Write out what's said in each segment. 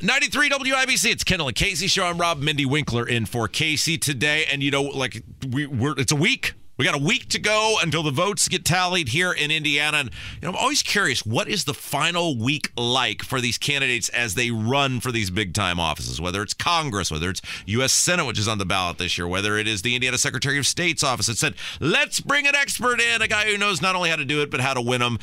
93 WIBC. It's Kendall and Casey show. I'm Rob Mindy Winkler in for Casey today. And you know, like we, we're it's a week. We got a week to go until the votes get tallied here in Indiana. And you know, I'm always curious, what is the final week like for these candidates as they run for these big time offices? Whether it's Congress, whether it's U.S. Senate, which is on the ballot this year, whether it is the Indiana Secretary of State's office that said, let's bring an expert in, a guy who knows not only how to do it, but how to win them.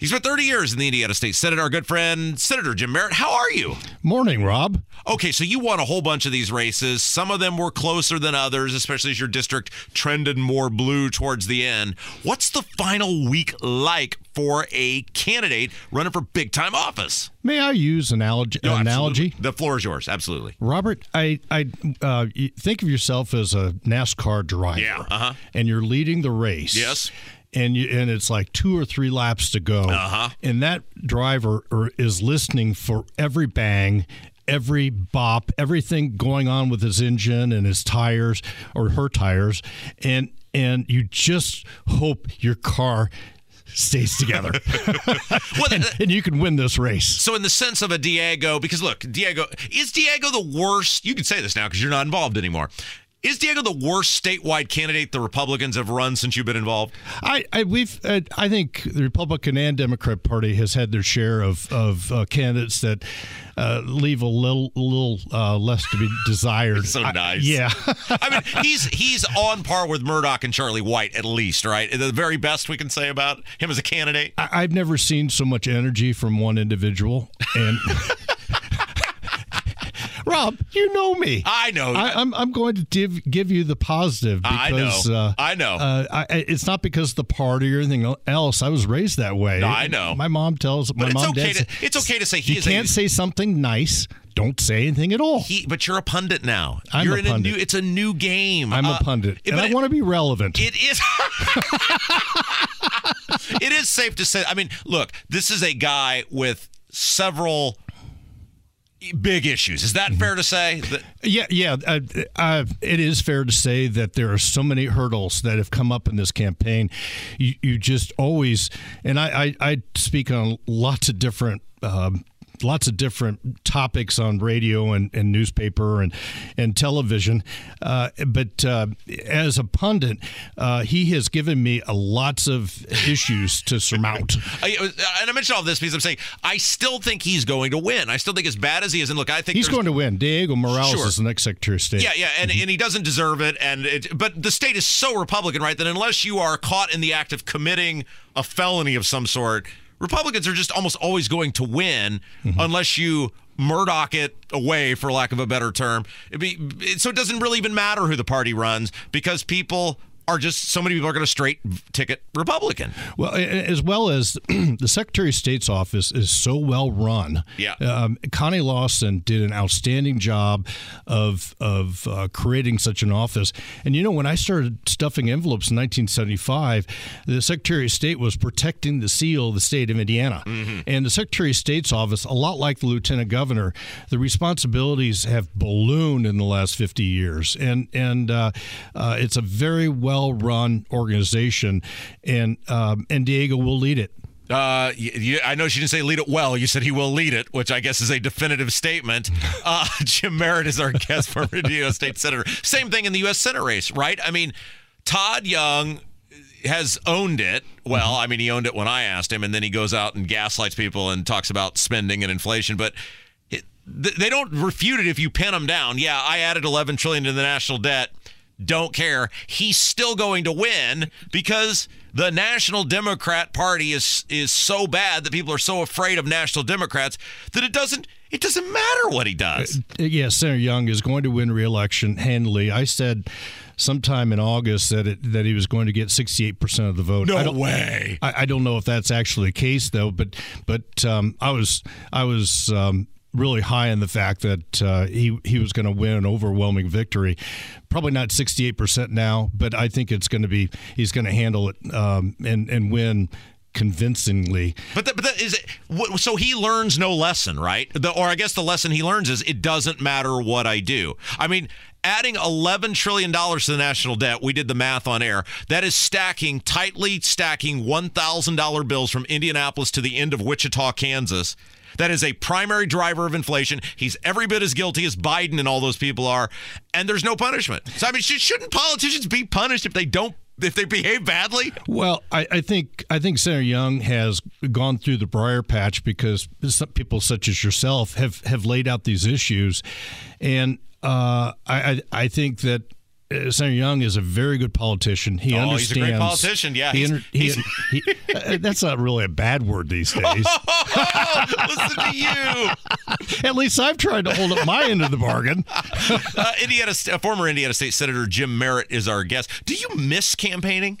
He's spent 30 years in the Indiana State Senate. Our good friend, Senator Jim Merritt. How are you? Morning, Rob. Okay, so you won a whole bunch of these races. Some of them were closer than others, especially as your district trended more blue towards the end. What's the final week like for a candidate running for big time office? May I use an analogy? No, analogy? The floor is yours. Absolutely. Robert, I, I uh, think of yourself as a NASCAR driver. Yeah, uh-huh. And you're leading the race. Yes. And you, and it's like two or three laps to go. Uh-huh. And that driver er, is listening for every bang, every bop, everything going on with his engine and his tires or her tires, and and you just hope your car stays together, Well, and, and you can win this race. So, in the sense of a Diego, because look, Diego is Diego the worst? You can say this now because you're not involved anymore. Is Diego the worst statewide candidate the Republicans have run since you've been involved? I, I we've uh, I think the Republican and Democrat Party has had their share of of uh, candidates that uh, leave a little little uh, less to be desired. So I- nice. yeah. I mean, he's he's on par with Mourdock and Charlie White at least, right? The very best we can say about him as a candidate. I, I've never seen so much energy from one individual. And Rob, you know me. I know. I, I'm I'm going to give give you the positive I because know. Uh, I know. Uh, I, I- it's not because of the party or anything else. I was raised that way. No, I know. My mom tells my but it's mom okay dad to it's okay to say he you can't a, say something nice. Don't say anything at all. he, but you're a pundit now. I'm you're a in pundit. a new. It's a new game. I'm Uh, a pundit, and I it- want to be relevant. It is. it is safe to say. I mean, look, this is a guy with several big issues. Is Mm-hmm. that fair to say? That, Yeah, yeah. Uh, uh, it is fair to say that there are so many hurdles that have come up in this campaign. You, you just always, and I, I, I speak on lots of different. Um, Lots of different topics on radio and, and newspaper and and television, uh, but uh, as a pundit, uh, he has given me a lots of issues to surmount. I, and I mentioned all this because I'm saying I still think he's going to win. I still think as bad as he is, and look, I think He's going to win. Diego Morales Sure. is the next Secretary of State. Yeah, yeah, and, and he doesn't deserve it. And it, but the state is so Republican, right? That unless you are caught in the act of committing a felony of some sort, Republicans are just almost always going to win mm-hmm. unless you Mourdock it away, for lack of a better term. It'd be, so it doesn't really even matter who the party runs because people are just so many people are going to straight ticket Republican. Well, as well as the Secretary of State's office is so well run. Yeah. Um, Connie Lawson did an outstanding job of of uh, creating such an office. And you know, when I started stuffing envelopes in 1975, the Secretary of State was protecting the seal of the state of Indiana. And the Secretary of State's office, a lot like the Lieutenant Governor, the responsibilities have ballooned in the last 50 years. And and uh, uh, it's a very well run organization. And um, and Diego will lead it. Uh, you, I know she didn't say lead it well. You said he will lead it, which I guess is a definitive statement. Uh, Jim Merritt is our guest for Indiana State Senator. Same thing in the U.S. Senate race, right? I mean, Todd Young has owned it. Well, I mean, he owned it when I asked him, and then he goes out and gaslights people and talks about spending and inflation, but. It, they don't refute it if you pin them down. Yeah, I added 11 trillion to the national debt don't care. He's still going to win because the National Democrat Party is is so bad that people are so afraid of National Democrats that it doesn't it doesn't matter what he does. Yes, Senator Young is going to win re-election handily. I said sometime in August that it, that he was going to get 68% of the vote. I No don't, way. I, I don't know if that's actually the case though, but but um, I was I was um, really high on the fact that uh, he he was going to win an overwhelming victory. Probably not 68% now, but I think it's going to be he's going to handle it um, and and win convincingly. But but is it, so he learns no lesson, right? The, or I guess the lesson he learns is it doesn't matter what I do. I mean, adding 11 trillion dollars to the national debt, we did the math on air. That is stacking tightly stacking $1,000 bills from Indianapolis to the end of Wichita, Kansas. That is a primary driver of inflation. He's every bit as guilty as Biden and all those people are, and there's no punishment. So I mean, shouldn't politicians be punished if they don't if they behave badly? Well, I, I, think I think Senator Young has gone through the briar patch because some people such as yourself have have laid out these issues, and uh, I I think that uh, Senator Young is a very good politician. He oh, understands. He's a great politician. Yeah, he, he's, he, he, uh, that's not really a bad word these days. Listen to you. At least I've tried to hold up my end of the bargain. uh, Indiana, former Indiana State Senator Jim Merritt is our guest. Do you miss campaigning?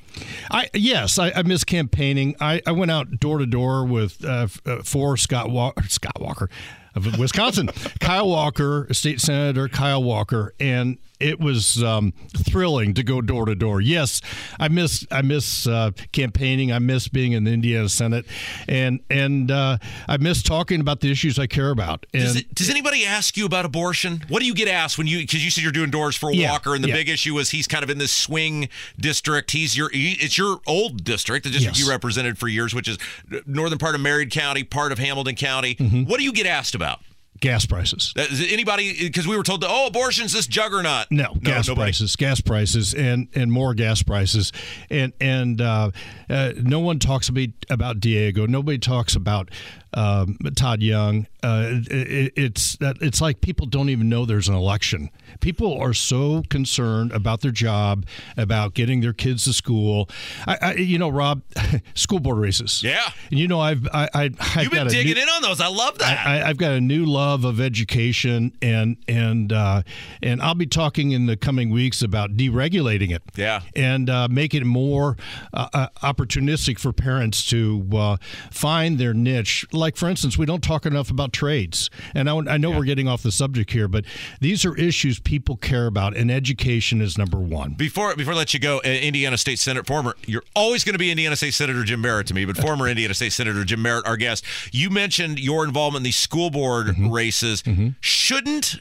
I yes, I, I miss campaigning. I, I went out door to door with uh, uh for Scott Walker. Scott Walker of Wisconsin, Kyle Walker, state senator Kyle Walker, and it was um, thrilling to go door to door. Yes, I miss I miss uh, campaigning. I miss being in the Indiana Senate, and and uh, I miss talking about the issues I care about. And does, it, does, anybody ask you about abortion? What do you get asked when you because you said you're doing doors for yeah, Walker, and the yeah. big issue is he's kind of in this swing district. He's your he, it's your old district, the district yes. you represented for years, which is northern part of Marion County, part of Hamilton County. Mm-hmm. What do you get asked about? Gas prices. Is anybody because we were told oh abortion's this juggernaut. No, no gas nobody. prices, gas prices, and and more gas prices, and and uh, uh, no one talks about about Diego. Nobody talks about um, Todd Young. Uh, it, it's that it's like people don't even know there's an election. People are so concerned about their job, about getting their kids to school. I, I you know, Rob, school board races. Yeah, and you know, I've I, I I've you've been digging new, in on those. I love that. I, have got a new love of education, and and uh, and I'll be talking in the coming weeks about deregulating it. Yeah, and uh, make it more uh, uh opportunistic for parents to uh, find their niche like for instance, we don't talk enough about trades, and I, I know yeah. we're getting off the subject here, but these are issues people care about, and education is number one. Before before I let you go, uh, Indiana State Senator former, you're always going to be Indiana State Senator Jim Merritt to me, but former Indiana State Senator Jim Merritt, our guest, you mentioned your involvement in these school board mm-hmm. races. Mm-hmm. Shouldn't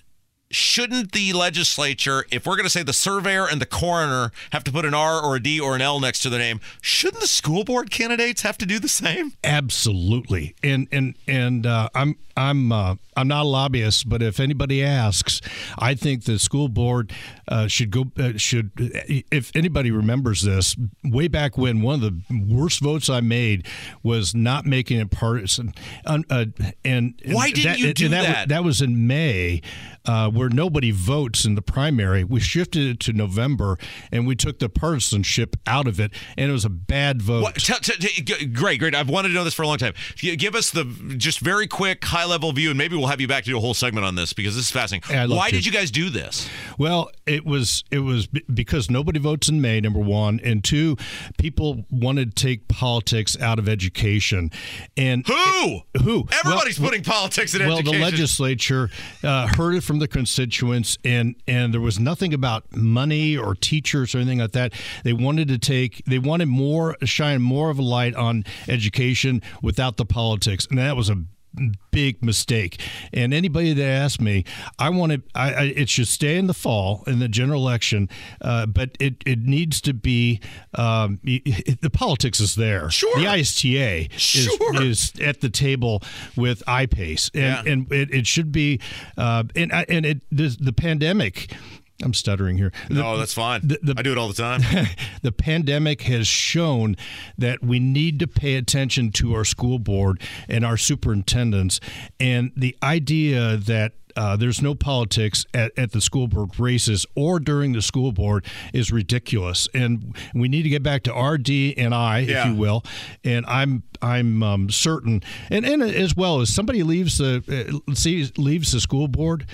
shouldn't the legislature, if we're going to say the surveyor and the coroner have to put an R or a D or an L next to their name, shouldn't the school board candidates have to do the same? Absolutely. And and and uh, I'm I'm uh, I'm not a lobbyist, but if anybody asks, I think the school board uh, should go uh, should if anybody remembers this way back when one of the worst votes I made was not making it partisan. Uh, and, and why didn't that, you do that? That? Was, that was in May, uh, where nobody votes in the primary. We shifted it to November, and we took the partisanship out of it, and it was a bad vote. What, t- t- t- great, great. I've wanted to know this for a long time. Give us the just very quick high level view, and maybe we'll have you back to do a whole segment on this because this is fascinating. Why to. did you guys do this? Well, it was it was because nobody votes in May. Number one, and two, people wanted to take politics out of education. And who? It, who? Everybody's well, putting politics in well, education. Well, the legislature uh, heard it from the constituents, and and there was nothing about money or teachers or anything like that. They wanted to take. They wanted more shine more of a light on education without the politics, and that was a big mistake. And anybody that asks me, I want to, I, I, it should stay in the fall in the general election, uh, but it, it needs to be, um, it, the politics is there. Sure. The ISTA sure. is, is at the table with IPACE, and, yeah. and it, it should be, uh, and and it the pandemic I'm stuttering here. No, that's fine. The, the, I do it all the time. the pandemic has shown that we need to pay attention to our school board and our superintendents. And the idea that uh, there's no politics at, at the school board races or during the school board is ridiculous, and we need to get back to RD and I, yeah. if you will. And I'm I'm um, certain, and, and as well as somebody leaves the uh, leaves the school board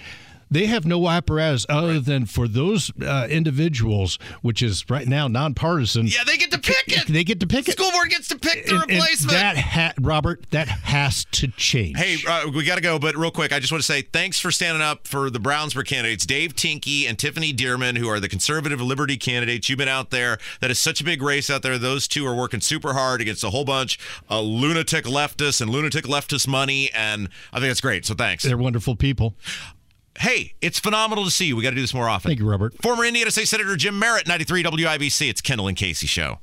they have no apparatus other than for those uh, individuals, which is right now nonpartisan. Yeah, they get to pick it. They get to pick it. School board gets to pick the And- and replacement. that ha- Robert, that has to change. Hey, uh, we got to go, but real quick, I just want to say thanks for standing up for the Brownsburg candidates, Dave Tinky and Tiffany Dearman, who are the conservative liberty candidates. You've been out there. That is such a big race out there. Those two are working super hard against a whole bunch of lunatic leftists and lunatic leftist money, and I think that's great. So thanks. They're wonderful people. Hey, it's phenomenal to see you. We got to do this more often. Thank you, Robert. Former Indiana State Senator Jim Merritt, 93 WIBC. It's Kendall and Casey Show.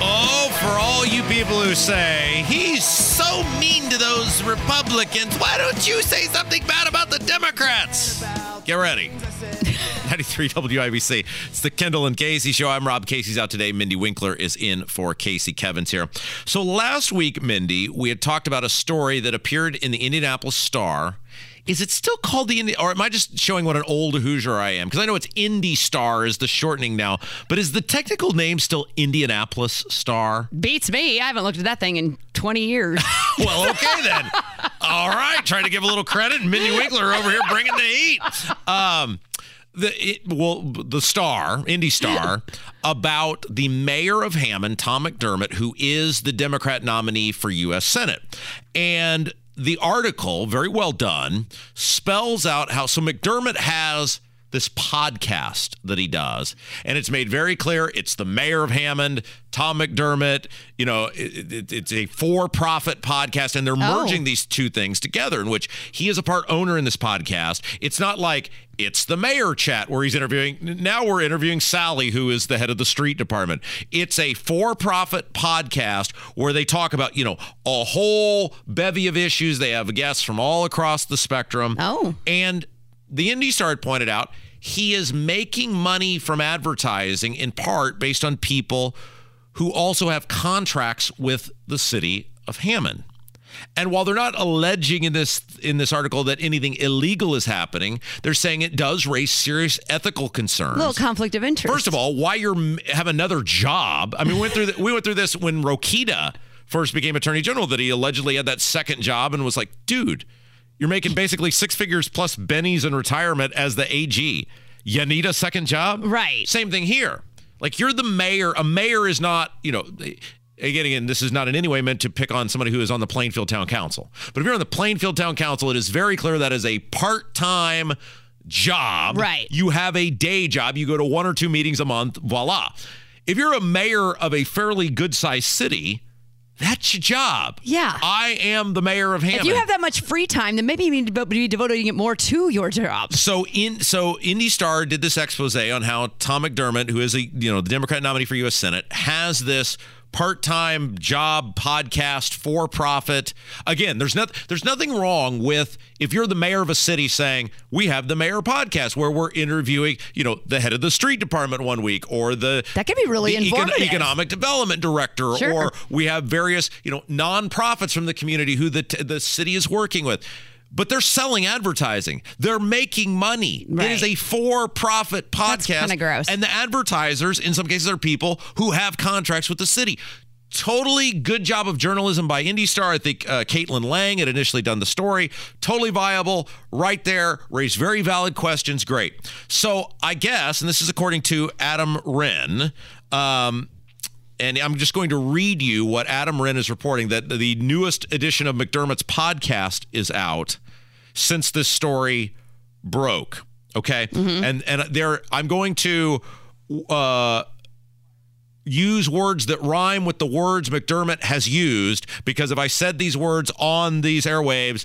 Oh, for all you people who say, he's so mean to those Republicans, why don't you say something bad about the Democrats? Get ready. 93 WIBC. It's the Kendall and Casey show. I'm Rob Casey's out today. Mindy Winkler is in for Casey Kevin's here. So last week, Mindy, we had talked about a story that appeared in the Indianapolis Star. Is it still called the Indi- or am I just showing what an old Hoosier I am? Because I know it's Indy Star is the shortening now, but is the technical name still Indianapolis Star? Beats me. I haven't looked at that thing in 20 years. Well, okay then. All right, trying to give a little credit. Mindy Winkler over here bringing the heat. Um, the it, well, the star, Indy Star, about the mayor of Hammond, Tom McDermott, who is the Democrat nominee for U.S. Senate, and the article, very well done, spells out how so McDermott has this podcast that he does and it's made very clear it's the mayor of hammond tom mcdermott you know it, it, it's a for-profit podcast and they're oh. merging these two things together in which he is a part owner in this podcast it's not like it's the mayor chat where he's interviewing now we're interviewing sally who is the head of the street department it's a for-profit podcast where they talk about you know a whole bevy of issues they have guests from all across the spectrum Oh. and the Indy Star had pointed out he is making money from advertising in part based on people who also have contracts with the city of Hammond. And while they're not alleging in this in this article that anything illegal is happening, they're saying it does raise serious ethical concerns. little conflict of interest. First of all, why you have another job? I mean, we went through the, we went through this when Rokita first became Attorney General that he allegedly had that second job and was like, dude, you're making basically six figures plus bennies in retirement as the AG. You need a second job, Right. Same thing here. Like you're the mayor. A mayor is not, you know. Again, again, this is not in any way meant to pick on somebody who is on the Plainfield Town Council. But if you're on the Plainfield Town Council, it is very clear that is a part-time job. Right. You have a day job. You go to one or two meetings a month. Voila. If you're a mayor of a fairly good-sized city, that's your job. Yeah. I am the mayor of Hammond. if you have that much free time, then maybe you need to be devoting it more to your job. So in so Indy Star did this expose on how Tom McDermott, who is a you know the Democrat nominee for U.S. Senate, has this part-time job podcast for profit. Again, there's not there's nothing wrong with if you're the mayor of a city saying we have the mayor podcast where we're interviewing you know the head of the street department one week or the That could be really the econ- economic development director Sure. or we have various you know nonprofits from the community who the t- the city is working with but they're selling advertising they're making money it is a for-profit That's podcast kinda gross. and the advertisers in some cases are people who have contracts with the city Totally good job of journalism by Indy Star. I think uh, Kaitlin Lange had initially done the story. Totally viable, right there. Raised very valid questions. Great. So I guess, and this is according to Adam Wren, um, and I'm just going to read you what Adam Wren is reporting that the newest edition of McDermott's podcast is out since this story broke. Okay, and and there I'm going to uh, use words that rhyme with the words McDermott has used because if I said these words on these airwaves.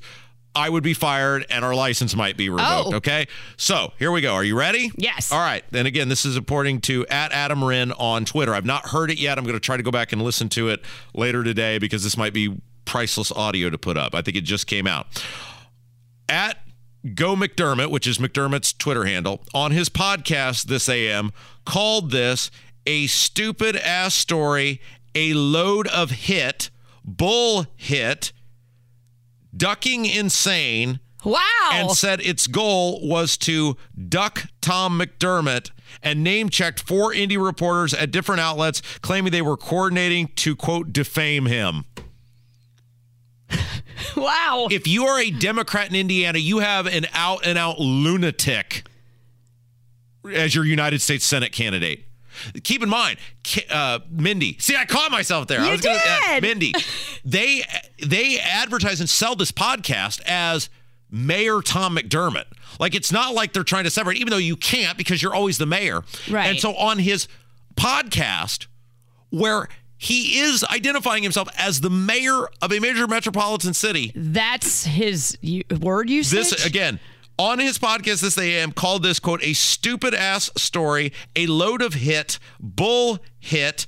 I would be fired and our license might be revoked. Oh. Okay. So here we go. Are you ready? Yes. All right. And again, this is according to at Adam Wren on Twitter. I've not heard it yet. I'm going to try to go back and listen to it later today because this might be priceless audio to put up. I think it just came out. At Go McDermott, which is McDermott's Twitter handle, on his podcast this AM, called this a stupid ass story, a load of hit, bull hit, ducking insane, Wow. and said its goal was to duck Tom McDermott and name checked four indie reporters at different outlets claiming they were coordinating to quote defame him. Wow. If you are a Democrat in Indiana, you have an out and out lunatic as your United States Senate candidate. Keep in mind, uh, Mindy. See, I caught myself there. I You was gonna- uh, did. Mindy. They they advertise and sell this podcast as Mayor Tom McDermott. Like it's not like they're trying to separate, even though you can't because you're always the mayor. Right. And so on his podcast, where he is identifying himself as the mayor of a major metropolitan city, That's his word usage. this again on his podcast this am called this quote a stupid ass story a load of hit bull hit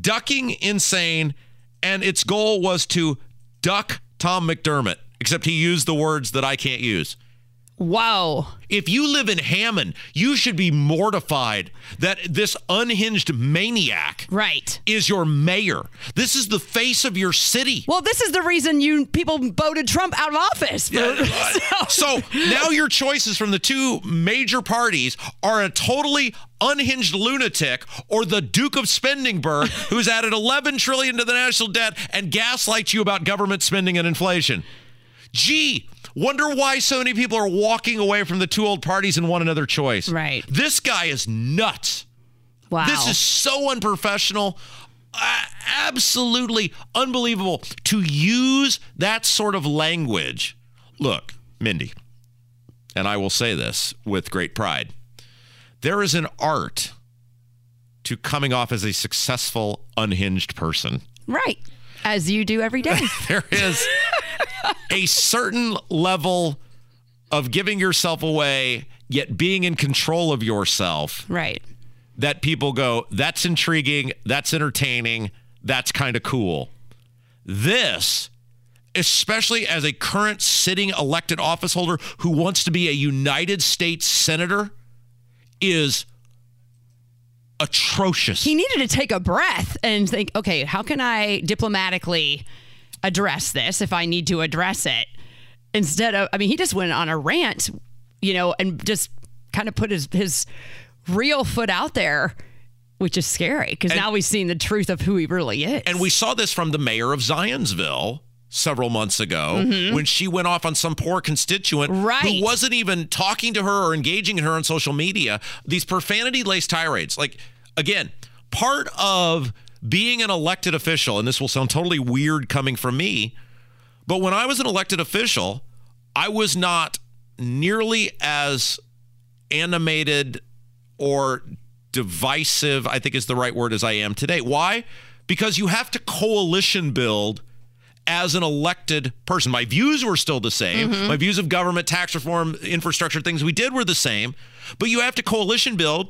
ducking insane and its goal was to duck tom mcdermott except he used the words that i can't use Wow. if you live in hammond you should be mortified that this unhinged maniac Right. is your mayor this is the face of your city Well, this is the reason you people voted Trump out of office. for- so now your choices from the two major parties are a totally unhinged lunatic or the Duke of Spendingburg who's added 11 trillion to the national debt and gaslights you about government spending and inflation. Gee, wonder why so many people are walking away from the two old parties and want another choice. Right. This guy is nuts. wow. This is so unprofessional. Uh, absolutely unbelievable to use that sort of language. Look, Mindy, and I will say this with great pride there is an art to coming off as a successful, unhinged person. right. As you do every day. There is a certain level of giving yourself away, yet being in control of yourself right. that people go, that's intriguing, that's entertaining, that's kind of cool. This, especially as a current sitting elected office holder who wants to be a United States Senator, is atrocious. He needed to take a breath and think, okay, how can I diplomatically address this if I need to address it? Instead of, I mean, he just went on a rant, you know, and just kind of put his his real foot out there, which is scary because now we've seen the truth of who he really is. And we saw this from the mayor of Zionsville several months ago mm-hmm. when she went off on some poor constituent Right. who wasn't even talking to her or engaging in her on social media. These profanity laced tirades. Like, again, part of being an elected official, and this will sound totally weird coming from me, but when I was an elected official, I was not nearly as animated or divisive, I think is the right word, as I am today. Why? Because you have to coalition build as an elected person. My views were still the same. Mm-hmm. My views of government, tax reform, infrastructure, things we did were the same. But you have to coalition build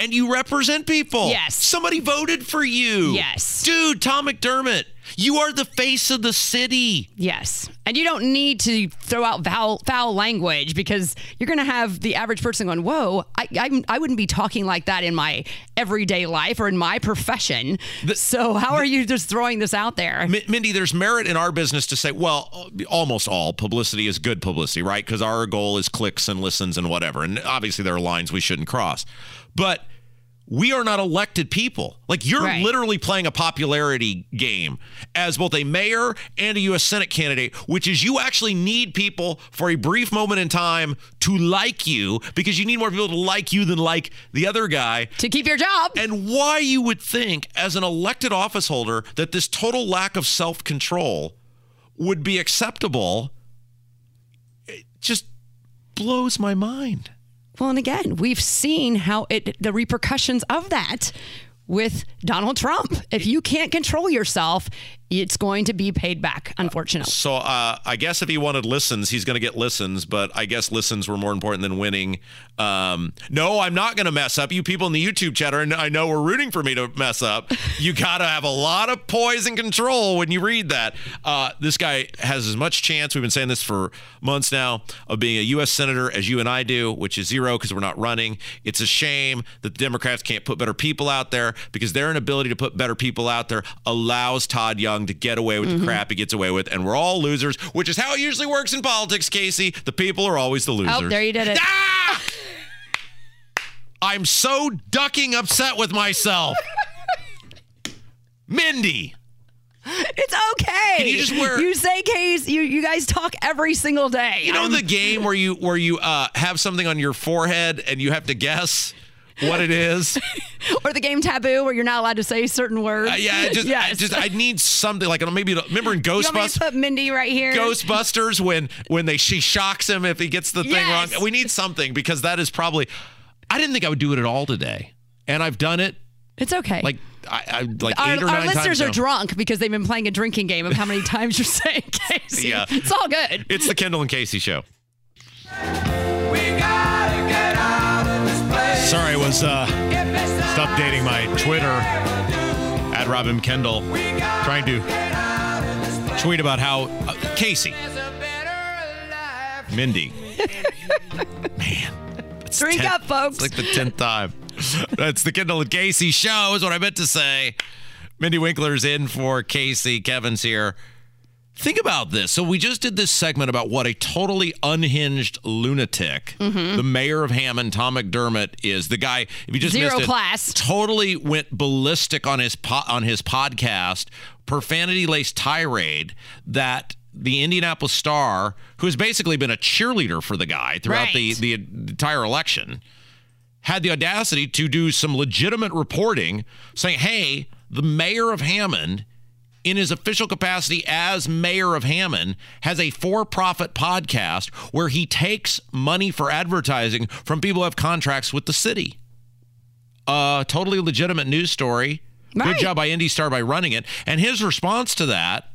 and you represent people. Yes. Somebody voted for you. Yes. Dude, Tom McDermott, you are the face of the city. Yes. And you don't need to throw out foul, foul language because you're going to have the average person going, Whoa, I, I, I wouldn't be talking like that in my everyday life or in my profession. so, how are you just throwing this out there? Mi- Mindy, there's merit in our business to say, well, almost all publicity is good publicity, right? Because our goal is clicks and listens and whatever. And obviously, there are lines we shouldn't cross. But we are not elected people. Like you're Right. literally playing a popularity game as both a mayor and a U.S. Senate candidate, which is you actually need people for a brief moment in time to like you because you need more people to like you than like the other guy. to keep your job. And why you would think, as an elected office holder, that this total lack of self control would be acceptable, it just blows my mind. Well, and again, we've seen how it the repercussions of that with Donald Trump. If you can't control yourself, it's going to be paid back, unfortunately. So uh, I guess if he wanted listens, he's going to get listens, but I guess listens were more important than winning. Um, no, I'm not going to mess up. You people in the YouTube chat, are, I know we're rooting for me to mess up. You got to have a lot of poise and control when you read that. Uh, this guy has as much chance, we've been saying this for months now, of being a U.S. Senator as you and I do, which is zero because we're not running. It's a shame that the Democrats can't put better people out there because their inability to put better people out there allows Todd Young to get away with the crap he gets away with. And we're all losers, which is how it usually works in politics, Casey. The people are always the losers. Oh, there you did it. Ah! I'm so ducking upset with myself. Mindy, It's okay. Can you just wear- You say case. You you guys talk every single day. You know I'm- the game where you where you uh, have something on your forehead and you have to guess what it is. or the game taboo where you're not allowed to say certain words. Uh, yeah, I just, I just I need something like maybe remember in you want me to Ghostbusters. put Mindy right here? Ghostbusters when when they she shocks him if he gets the thing Yes. wrong. We need something because that is probably. I didn't think I would do it at all today, and I've done it It's okay. like I, I like our, our listeners are now. drunk because they've been playing a drinking game of how many times you're saying Casey. Yeah. It's all good. It's the Kendall and Casey show. Sorry, I was uh, just updating my Twitter at Robin Kendall, trying to tweet about how uh, Casey, Mindy, man, it's Drink up, folks. It's like the tenth time. That's the Kendall and Casey show, is what I meant to say. Mindy Winkler's in for Casey. Kevin's here. Think about this. So we just did this segment about what a totally unhinged lunatic Mm-hmm. the mayor of Hammond, Tom McDermott, is. The guy, if you just Zero missed it, class. totally went ballistic on his po- on his podcast, profanity laced tirade that the Indianapolis Star, who has basically been a cheerleader for the guy throughout the, the entire election, had the audacity to do some legitimate reporting saying, hey, the mayor of Hammond, in his official capacity as mayor of Hammond, has a for profit podcast where he takes money for advertising from people who have contracts with the city. A totally legitimate news story. Good job by Indy Star by running it. And his response to that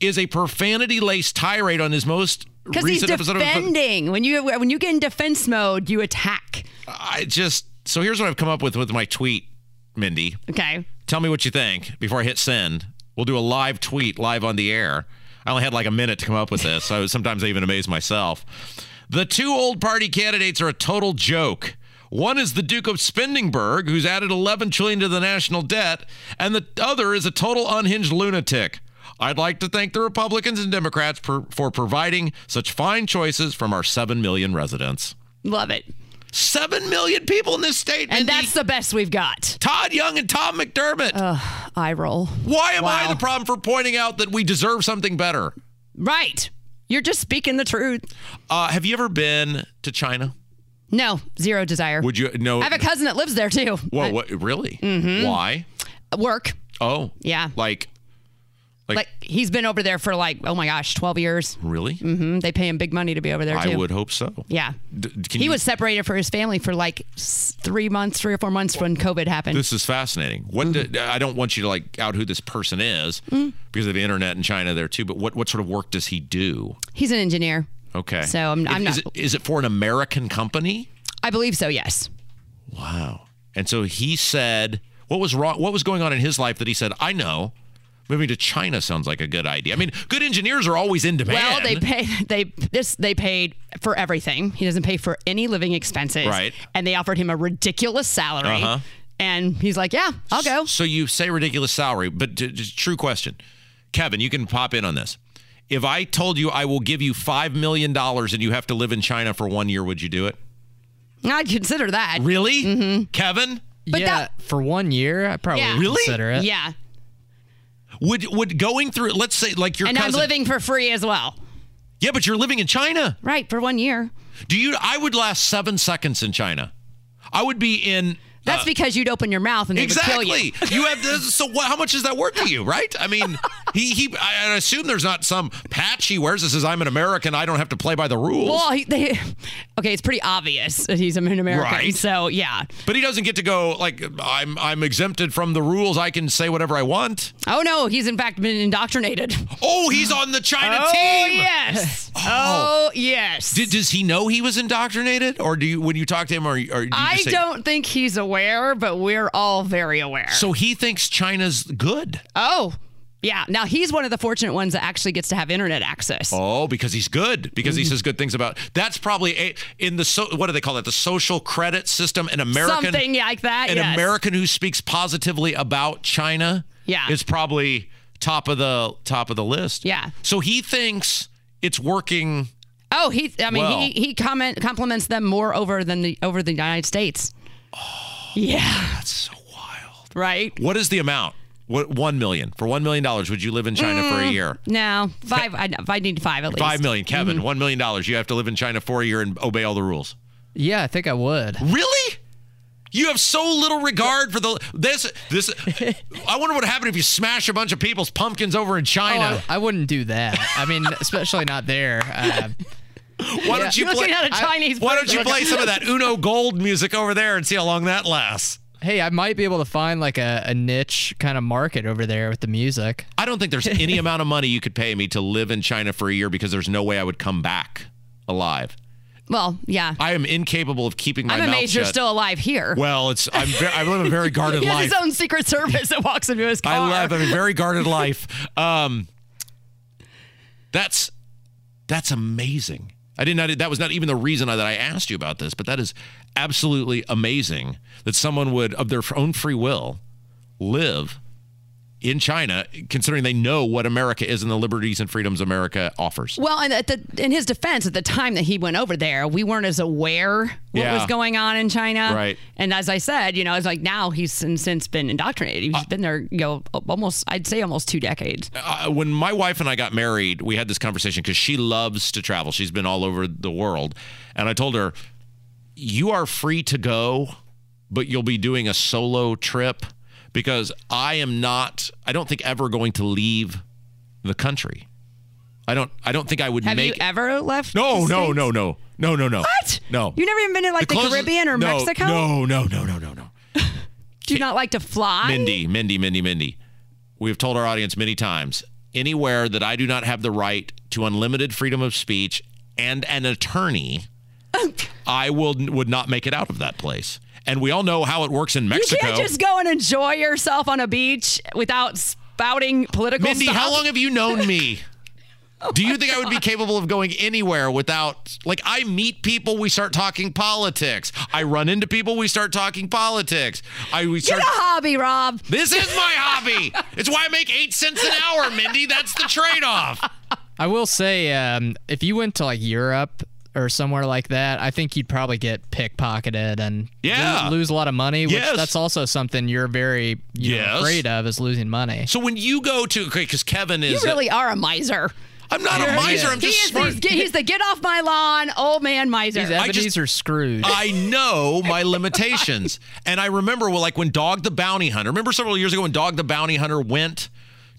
is a profanity laced tirade on his most Because he's recent episode of defending. When you when you get in defense mode, you attack. I just so here's what I've come up with with my tweet, Mindy. Okay. Tell me what you think before I hit send. We'll do a live tweet live on the air. I only had like a minute to come up with this, so sometimes I even amaze myself. The two old party candidates are a total joke. One is the Duke of Spendingburg, who's added 11 trillion to the national debt, and the other is a total unhinged lunatic. I'd like to thank the Republicans and Democrats for, for providing such fine choices from our 7 million residents. Love it. 7 million people in this state. And that's the best we've got. Todd Young and Tom McDermott. I roll. Why am I the problem for pointing out that we deserve something better? Right. You're just speaking the truth. Uh, have you ever been to China? No, zero desire. Would you know? I have a cousin that lives there too. Whoa, what, really? Why? Work. Oh, Yeah. Like, Like he's been over there for like, oh my gosh, 12 years. really? hmm They pay him big money to be over there too. I would hope so. Yeah. D- He you- was separated for his family for like three months, three or four months when COVID happened. This is fascinating. What Mm-hmm. do- I don't want you to like out who this person is Mm. because of the internet in China there too. But what what sort of work does he do? He's an engineer. Okay. So I'm- I'm is, not- It, is it for an American company? I believe so, yes. Wow. And so he said, what was wrong? What was going on in his life that he said, I know. Moving to China sounds like a good idea. I mean, good engineers are always in demand. Well, they pay they this they paid for everything. He doesn't pay for any living expenses. Right. And they offered him a ridiculous salary. Uh-huh. And he's like, "Yeah, I'll go." So you say ridiculous salary, but t- t- true question, Kevin, you can pop in on this. If I told you I will give you five million dollars and you have to live in China for one year, would you do it? I'd consider that. Really, Mm-hmm. Kevin? But yeah, that- for one year, I probably Yeah. would Really? consider it. Yeah. Would would going through? Let's say like your And cousin. I'm living for free as well. yeah, but you're living in China. Right, for one year. Do you? I would last seven seconds in China. I would be in. That's uh, because you'd open your mouth and they would kill you. Exactly. You have this. So what, how much is that worth to you, right? I mean, he he. I, assume there's not some patch he wears that says I'm an American. I don't have to play by the rules. Well, he, they, okay, it's pretty obvious that he's an American. Right. So, yeah. but he doesn't get to go like I'm. I'm exempted from the rules. I can say whatever I want. Oh, no, he's in fact been indoctrinated. Oh, he's on the China Oh, team. yes. oh, oh yes. Did, does he know he was indoctrinated, or do you when you talk to him, or, or do you I don't think he's aware, but we're all very aware. So he thinks China's good. oh, yeah. Now he's one of the fortunate ones that actually gets to have internet access. Oh, because he's good. Because Mm-hmm. he says good things about. That's probably a, in the so. What do they call that? The social credit system. An American, Something like that. an yes. American who speaks positively about China. Yeah. is probably top of the top of the list. Yeah. So he thinks it's working. Oh, he. I mean, Well. he he comment compliments them more over than the over the United States. Oh. Yeah. That's so wild. Right. What is the amount? What one million for one million dollars? Would you live in China for a year? No, five. I, if I need five at least. Five million, Kevin. One million dollars. You have to live in China for a year and obey all the rules. Yeah, I think I would. Really? You have so little regard for the this this. I wonder what would happen if you smash a bunch of people's pumpkins over in Oh, China. I, I wouldn't do that. I mean, especially not there. Uh, why don't you You're play? looking at a Chinese. Why don't you play some of that Uno Gold music over there and see how long that lasts? hey, I might be able to find like a, a niche kind of market over there with the music. I don't think there's any amount of money you could pay me to live in China for a year because there's no way I would come back alive. Well, yeah. I am incapable of keeping my I'm mouth amazed you're still alive here. well, it's I'm ve- I live a very guarded he has life. his own secret service that walks into his car. I live a very guarded life. Um, that's that's amazing. I did not. That was not even the reason that I asked you about this, but that is absolutely amazing that someone would, of their own free will, live in China, considering they know what America is and the liberties and freedoms America offers. Well, and at the, in his defense, at the time that he went over there, we weren't as aware what Yeah. was going on in China. Right. And as I said, you know, it's like now he's since, since been indoctrinated. He's Uh, been there, you know, almost, I'd say almost two decades. uh, when my wife and I got married, we had this conversation because she loves to travel. She's been all over the world. And I told her, You are free to go, but you'll be doing a solo trip because I am not, I don't think ever going to leave the country. I don't, I don't think I would make. Have make you ever left? No, the no, no, no, no, no, no. What? No. You never even been to like the, closest- Caribbean or no, Mexico? No, no, no, no, no, no. Do you not like to fly? Mindy, Mindy, Mindy, Mindy. We have told our audience many times anywhere that I do not have the right to unlimited freedom of speech and an attorney, I will would not make it out of that place. And we all know how it works in Mexico. You can't just go and enjoy yourself on a beach without spouting political Mindy, stuff. how long have you known me? Do you think I would be capable of going anywhere without, like, I meet people, we start talking politics. I run into people, we start talking politics. I we Get start. a hobby, Rob. This is my hobby. It's why I make eight cents an hour, Mindy. That's the trade-off. I will say, um, if you went to like Europe or somewhere like that, I think you'd probably get pickpocketed and Yeah. lo- lose a lot of money. Which Yes. that's also something you're very you know, afraid of is losing money. So when you go to, okay, because Kevin is You is, really are a miser. I'm not a miser. I'm He just is smart. he's, he's the get off my lawn old man miser. These I just- are screwed. I know my limitations. and I remember, well, like when Dog the Bounty Hunter, remember several years ago when Dog the Bounty Hunter went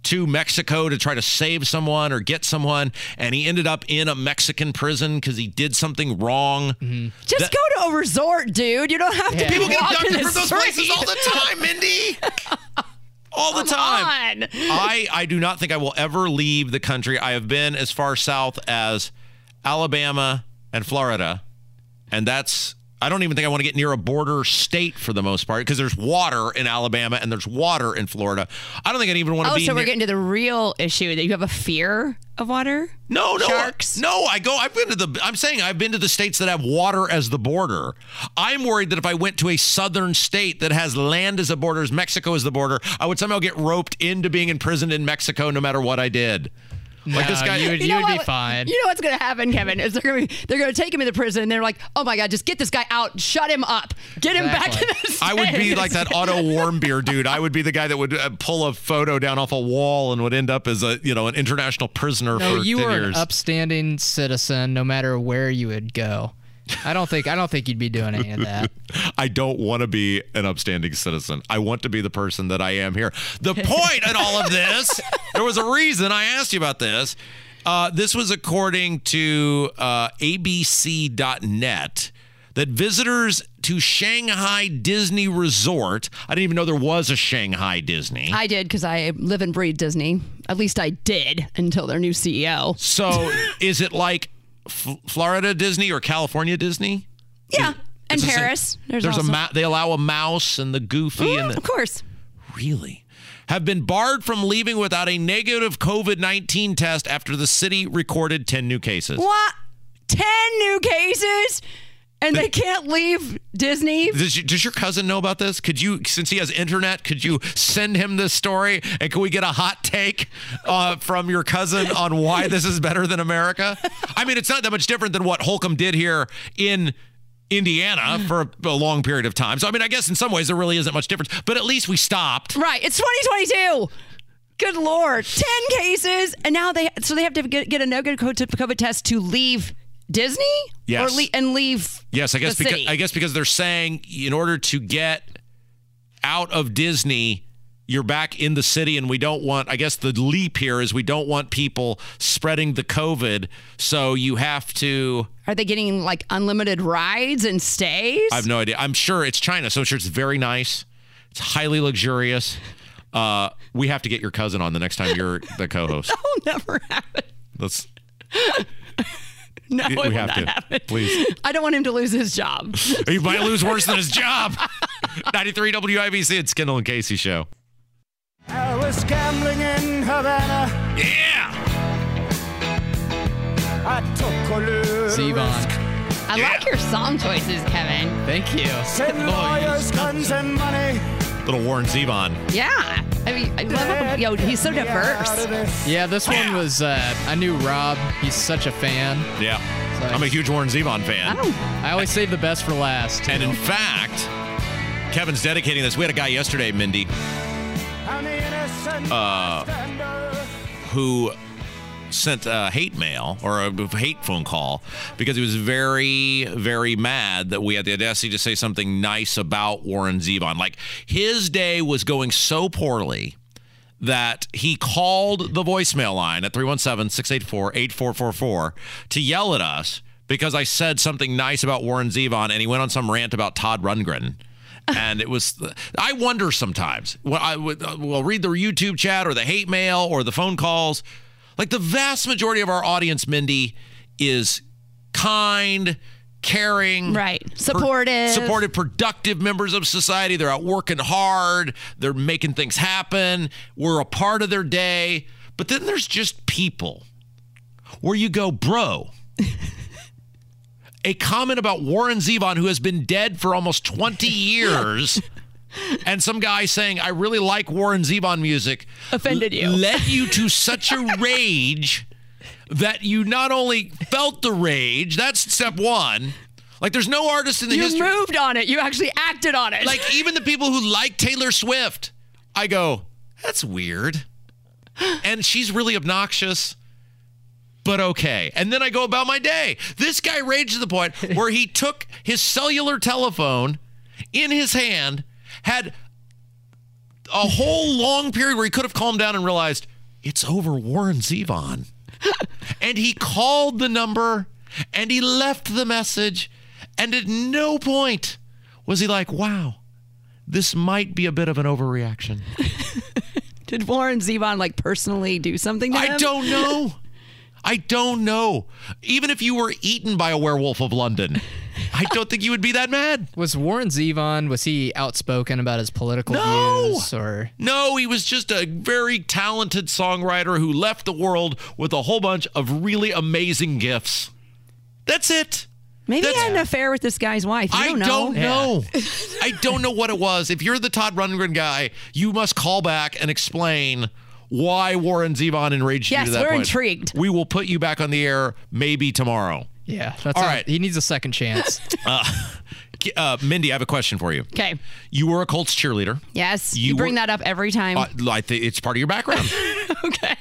to Mexico to try to save someone or get someone, and he ended up in a Mexican prison because he did something wrong. Mm-hmm. Just go to a resort, dude. You don't have to Yeah. be People get walking abducted from those places all the time, Mindy. all the Come time. on. I, I do not think I will ever leave the country. I have been as far south as Alabama and Florida, and that's. I don't even think I want to get near a border state for the most part because there's water in Alabama and there's water in Florida. I don't think I even want to Oh, be. so we're getting to the real issue that you have a fear of water? no, no, sharks? no. I go. I've been to the. I'm saying I've been to the states that have water as the border. I'm worried that if I went to a southern state that has land as a border, as Mexico as the border, I would somehow get roped into being imprisoned in Mexico, no matter what I did. Like this guy. you would, You you know would be fine. You know what's going to happen, Kevin? Is they're going to they're going to take him into prison and they're like, "Oh my god, just get this guy out, shut him up, get him back in the I would be like that Otto Warmbier dude. I would be the guy that would uh, pull a photo down off a wall and would end up as a you know an international prisoner no, for you ten were years. an upstanding citizen, no matter where you would go. I don't think I don't think you'd be doing any of that. I don't want to be an upstanding citizen. I want to be the person that I am here. The point in all of this, there was a reason I asked you about this. Uh, this was according to uh, ABC.net that visitors to Shanghai Disney Resort, I didn't even know there was a Shanghai Disney. I did because I live and breathe Disney. At least I did until their new CEO. So is it like F- Florida Disney or California Disney? Yeah, and It's the same- Paris. There's, There's, also, a ma- they allow a mouse and the goofy and Mm, the of course. really have been barred from leaving without a negative COVID-19 test after the city recorded 10 new cases. What? Ten new cases, and they can't leave Disney. Does, you, does your cousin know about this? Could you, since he has internet, could you send him this story and can we get a hot take uh, from your cousin on why this is better than America? I mean, it's not that much different than what Holcomb did here in Indiana for a, a long period of time. So I mean, I guess in some ways there really isn't much difference, but at least we stopped. Right. It's 2022. Good lord. 10 cases and now they so they have to get, get a negative COVID test to leave Disney Yes. or le- and leave Yes, I guess because city. I guess because they're saying in order to get out of Disney, you're back in the city, and we don't want. I guess the leap here is we don't want people spreading the COVID, so you have to. Are they getting like unlimited rides and stays? I have no idea. I'm sure it's China, so I'm sure it's very nice. It's highly luxurious. Uh, we have to get your cousin on the next time you're the co-host. I'll never happen. Let's. No, We it will have not to. happen. Please. I don't want him to lose his job. He might lose worse than his job. 93 WIBC. It's Kendall and Casey show. I was gambling in Havana. Yeah. I took a little risk. I Yeah. like your song choices, Kevin. Thank you. Send lawyers, guns, and money. Little Warren Zevon. Yeah. I mean, I love him. Yo, he's so Get me out diverse. Yeah, this one was. Uh, I knew Rob. He's such a fan. Yeah. So- I'm a huge Warren Zevon fan. Oh, I always save the best for last. And in fact, Kevin's dedicating this. We had a guy yesterday, Mindy, I'm the innocent Uh, who sent a hate mail or a hate phone call because he was very, very mad that we had the audacity to say something nice about Warren Zevon. Like his day was going so poorly that he called the voicemail line at 317 684 8444 to yell at us because I said something nice about Warren Zevon and he went on some rant about Todd Rundgren. And it was, I wonder sometimes. Uh, well, I will read the YouTube chat or the hate mail or the phone calls. Like the vast majority of our audience, Mindy, is kind, caring, Right. Supportive. supportive, productive members of society. They're out working hard. They're making things happen. We're a part of their day. But then there's just people where you go, bro. a comment about Warren Zevon, who has been dead for almost 20 years, and some guy saying, I really like Warren Zevon music, Offended you. led you to such a rage that you not only felt the rage, that's step one. Like, there's no artist in the you history. moved on it. You actually acted on it. Like, even the people who like Taylor Swift, I go, that's weird. And she's really obnoxious, but okay. And then I go about my day. This guy raged to the point where he took his cellular telephone in his hand, had a whole long period where he could have calmed down and realized it's over Warren Zevon. and he called the number and he left the message. And at no point was he like, wow, this might be a bit of an overreaction. Did Warren Zevon like personally do something to I him? don't know. I don't know. Even if you were eaten by a werewolf of London, I don't think you would be that mad. Was Warren Zevon? Was he outspoken about his political No. views, or No, he was just a very talented songwriter who left the world with a whole bunch of really amazing gifts. That's it. Maybe he had an affair with this guy's wife. You I don't know. don't know. I don't know what it was. If you're the Todd Rundgren guy, you must call back and explain why Warren Zevon enraged Yes, you to that we're point. intrigued. We will put you back on the air maybe tomorrow. Yeah? That's All not- right. He needs a second chance. Uh, Mindy, I have a question for you. Okay. You were a Colts cheerleader. Yes. You You, bring were- that up every time. Uh, I think it's part of your background. okay.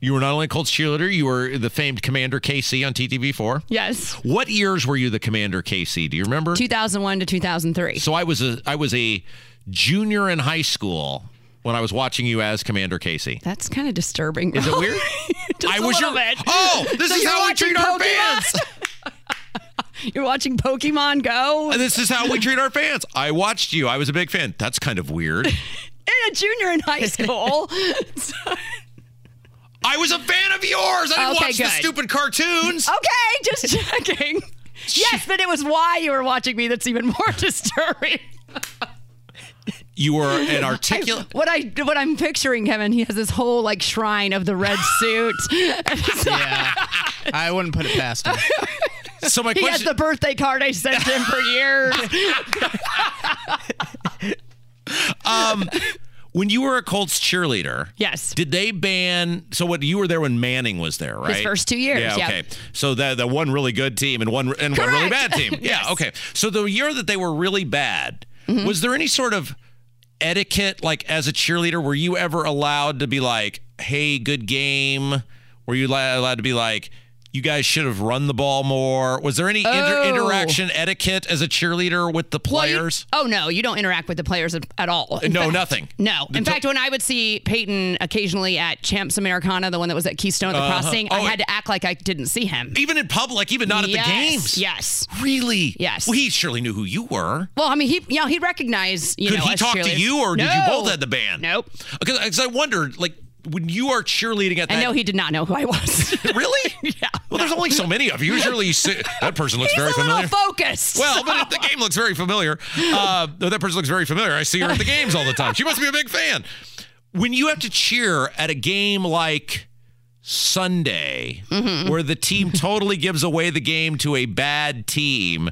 you were not only a Colts cheerleader, you were the famed Commander KC on TTV4. Yes. What years were you the Commander KC? Do you remember? 2001 to 2003. So I was a I was a junior in high school when I was watching you as Commander Casey. That's kind of disturbing. Is it weird? Just I a was your bit. Oh, this So is how we watching treat our fans. You're watching Pokemon Go in this is how we treat our fans. I watched you. I was a big fan. That's kind of weird. And a junior in high school. I was a fan of yours. I didn't Okay, watch the stupid cartoons. okay, just checking. Yes, but it was why you were watching me that's even more disturbing. You were an articulate. What I what I'm picturing, Kevin, he has this whole like shrine of the red suit. yeah, I wouldn't put it past him. So my he has the birthday card I sent him for years. When you were a Colts cheerleader, Yes. did they ban? So what? You were there when Manning was there, right? His first two years, Yeah. yep. Okay. So the the one really good team and one and one really bad team. Yeah. Okay. So the year that they were really bad, Mm-hmm. was there any sort of etiquette, like as a cheerleader, were you ever allowed to be like, "Hey, good game"? Were you allowed to be like? You guys should have run the ball more. Was there any inter- Oh. interaction etiquette as a cheerleader with the Well, you- players? oh no, you don't interact with the players at, all. In No, fact- nothing. No. In The- fact, when I would see Peyton occasionally at Champps Americana, the one that was at Keystone at the Uh-huh. Crossing, Oh, I had to act like I didn't see him. even in public, even not at Yes, the games. Yes. Really? Yes. Well, he surely knew who you were. Well, I mean, he, you know, he recognized. you Could know, he talk to you, or did you both have the band? Nope. Because I wondered, like, when you are cheerleading at that. I know he did not know who I was. Really? yeah. Well, there's only so many of you. Usually, you see, that person looks He's very a familiar. little focused. Well, but the game looks very familiar. Uh, that person looks very familiar. I see her at the games all the time. She must be a big fan. When you have to cheer at a game like Sunday, Mm-hmm. where the team totally gives away the game to a bad team,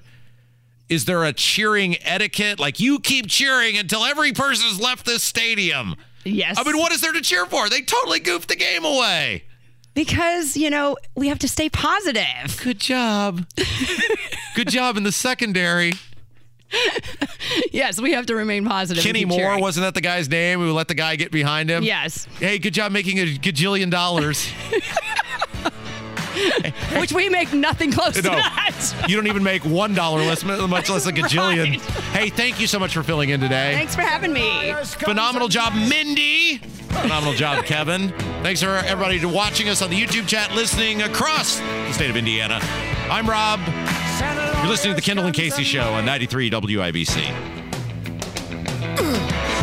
is there a cheering etiquette? Like you keep cheering until every person has left this stadium. Yes. I mean, what is there to cheer for? They totally goofed the game away. Because, you know, we have to stay positive. Good job. Good job in the secondary. Yes, we have to remain positive. Kenny Moore, cheering. wasn't that the guy's name who let the guy get behind him? Yes. Hey, good job making a gajillion dollars. Which we make nothing close to that. you don't even make one dollar less, much less a gajillion. Right. Hey, thank you so much for filling in today. Thanks for having me. Phenomenal job, Mindy. Phenomenal job, Kevin. Thanks for everybody to watching us on the YouTube chat, listening across the state of Indiana. I'm Rob. You're listening to the Kendall and Casey Show on 93 WIBC.